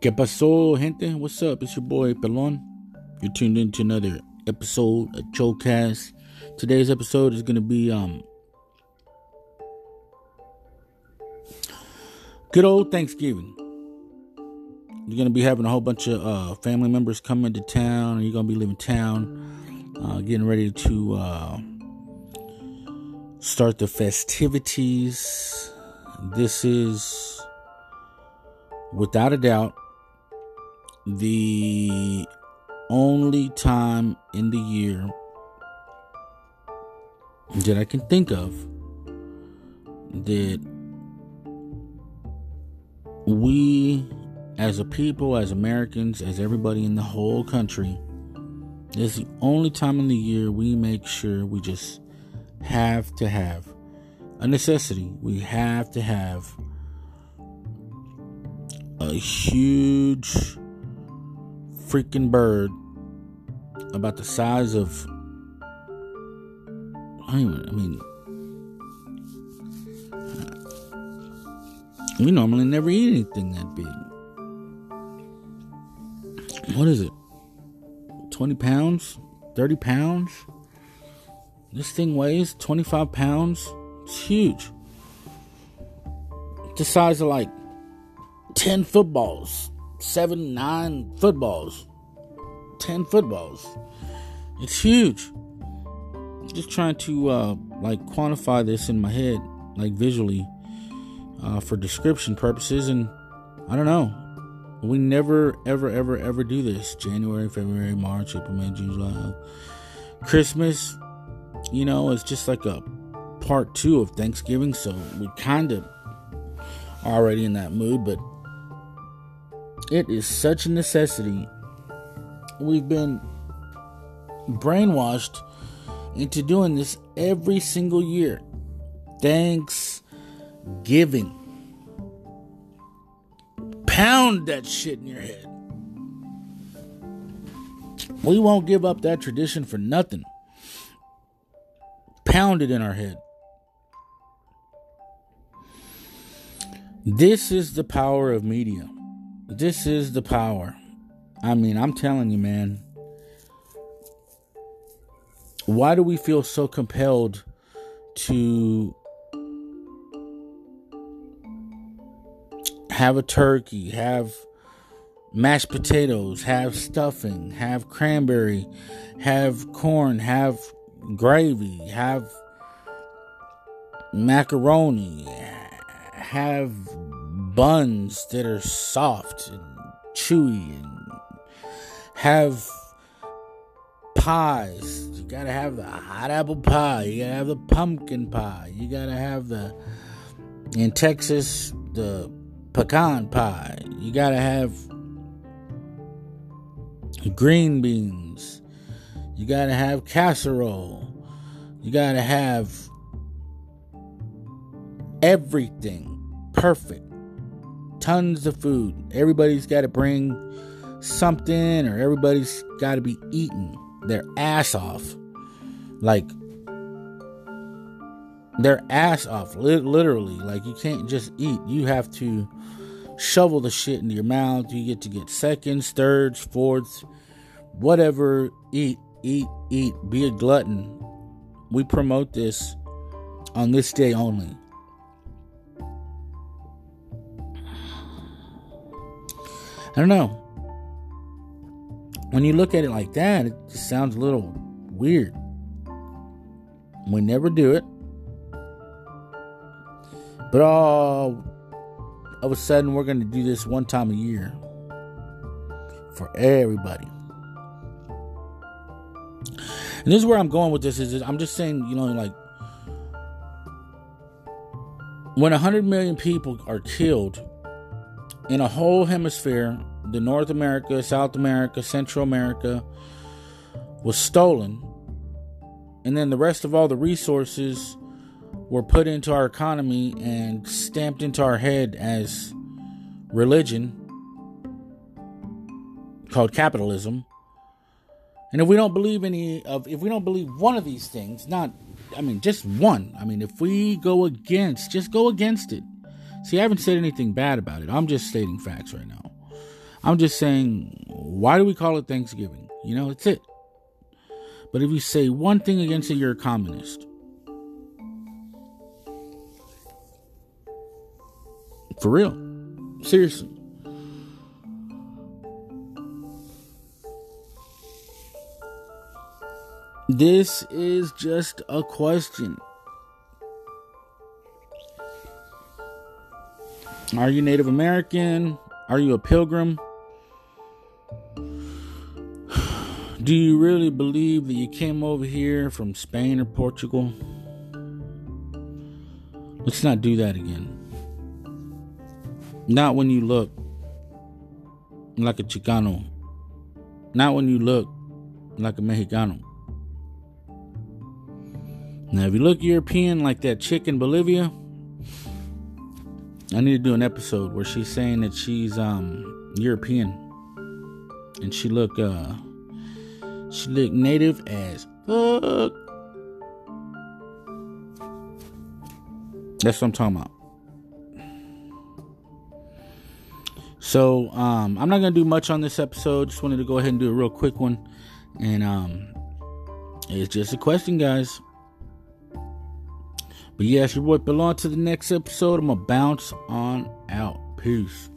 ¿Qué pasó, gente? What's up? It's your boy Pelon. You're tuned in to another episode of Chocast. Today's episode is gonna be um good old Thanksgiving. You're gonna be having a whole bunch of uh, family members coming to town, and you're gonna be leaving town, uh, getting ready to uh, start the festivities. This is, without a doubt, the only time in the year that I can think of that we as a people, as Americans, as everybody in the whole country, is the only time in the year we make sure we just have to have a necessity. We have to have a huge freaking bird about the size of I mean we normally never eat anything that big. What is it? 20 pounds? 30 pounds? This thing weighs 25 pounds. It's huge. It's the size of like 10 footballs, 7, 9 footballs, 10 footballs. It's huge. Just trying to uh, like quantify this in my head, like visually, uh, for description purposes, and I don't know. We never, ever, ever, ever do this. January, February, March, April, May, June, July. Christmas, you know, it's just like a part two of Thanksgiving, so we kind of already in that mood, but it is such a necessity. We've been brainwashed into doing this every single year. Thanksgiving. Pound that shit in your head. We won't give up that tradition for nothing. Pound it in our head. This is the power of media. This is the power. I mean, I'm telling you, man. Why do we feel so compelled to have a turkey, have mashed potatoes, have stuffing, have cranberry, have corn, have gravy, have macaroni, have buns that are soft and chewy, and have pies. You gotta have the hot apple pie, you gotta have the pumpkin pie, you gotta have the, in Texas, the pecan pie, you gotta have green beans. You gotta have casserole. You gotta have everything perfect. Tons of food. Everybody's gotta bring something, or everybody's gotta be eating their ass off. Like, their ass off. Literally. Like, you can't just eat. You have to shovel the shit into your mouth. You get to get seconds, thirds, fourths, whatever. Eat, eat, eat. Be a glutton. We promote this on this day only. I don't know. When you look at it like that, it just sounds a little weird. We never do it. But uh, all of a sudden, we're going to do this one time a year for everybody. And this is where I'm going with this is I'm just saying, you know, like when 100 million people are killed in a whole hemisphere, the North America, South America, Central America was stolen, and then the rest of all the resources were put into our economy and stamped into our head as religion called capitalism. And if we don't believe any of, if we don't believe one of these things, not, I mean, just one, I mean, if we go against, just go against it. See, I haven't said anything bad about it. I'm just stating facts right now. I'm just saying, why do we call it Thanksgiving? You know, it's it. But if you say one thing against it, you're a communist. For real. Seriously. This is just a question. Are you Native American? Are you a pilgrim? Do you really believe that you came over here from Spain or Portugal? Let's not do that again. Not when you look like a Chicano. Not when you look like a Mexicano. Now, if you look European like that chick in Bolivia, I need to do an episode where she's saying that she's um European and she look uh she look native as fuck. That's what I'm talking about. So um I'm not gonna do much on this episode. Just wanted to go ahead and do a real quick one. And um it's just a question, guys. But yeah, it's your boy Pelon to the next episode. I'm gonna bounce on out. Peace.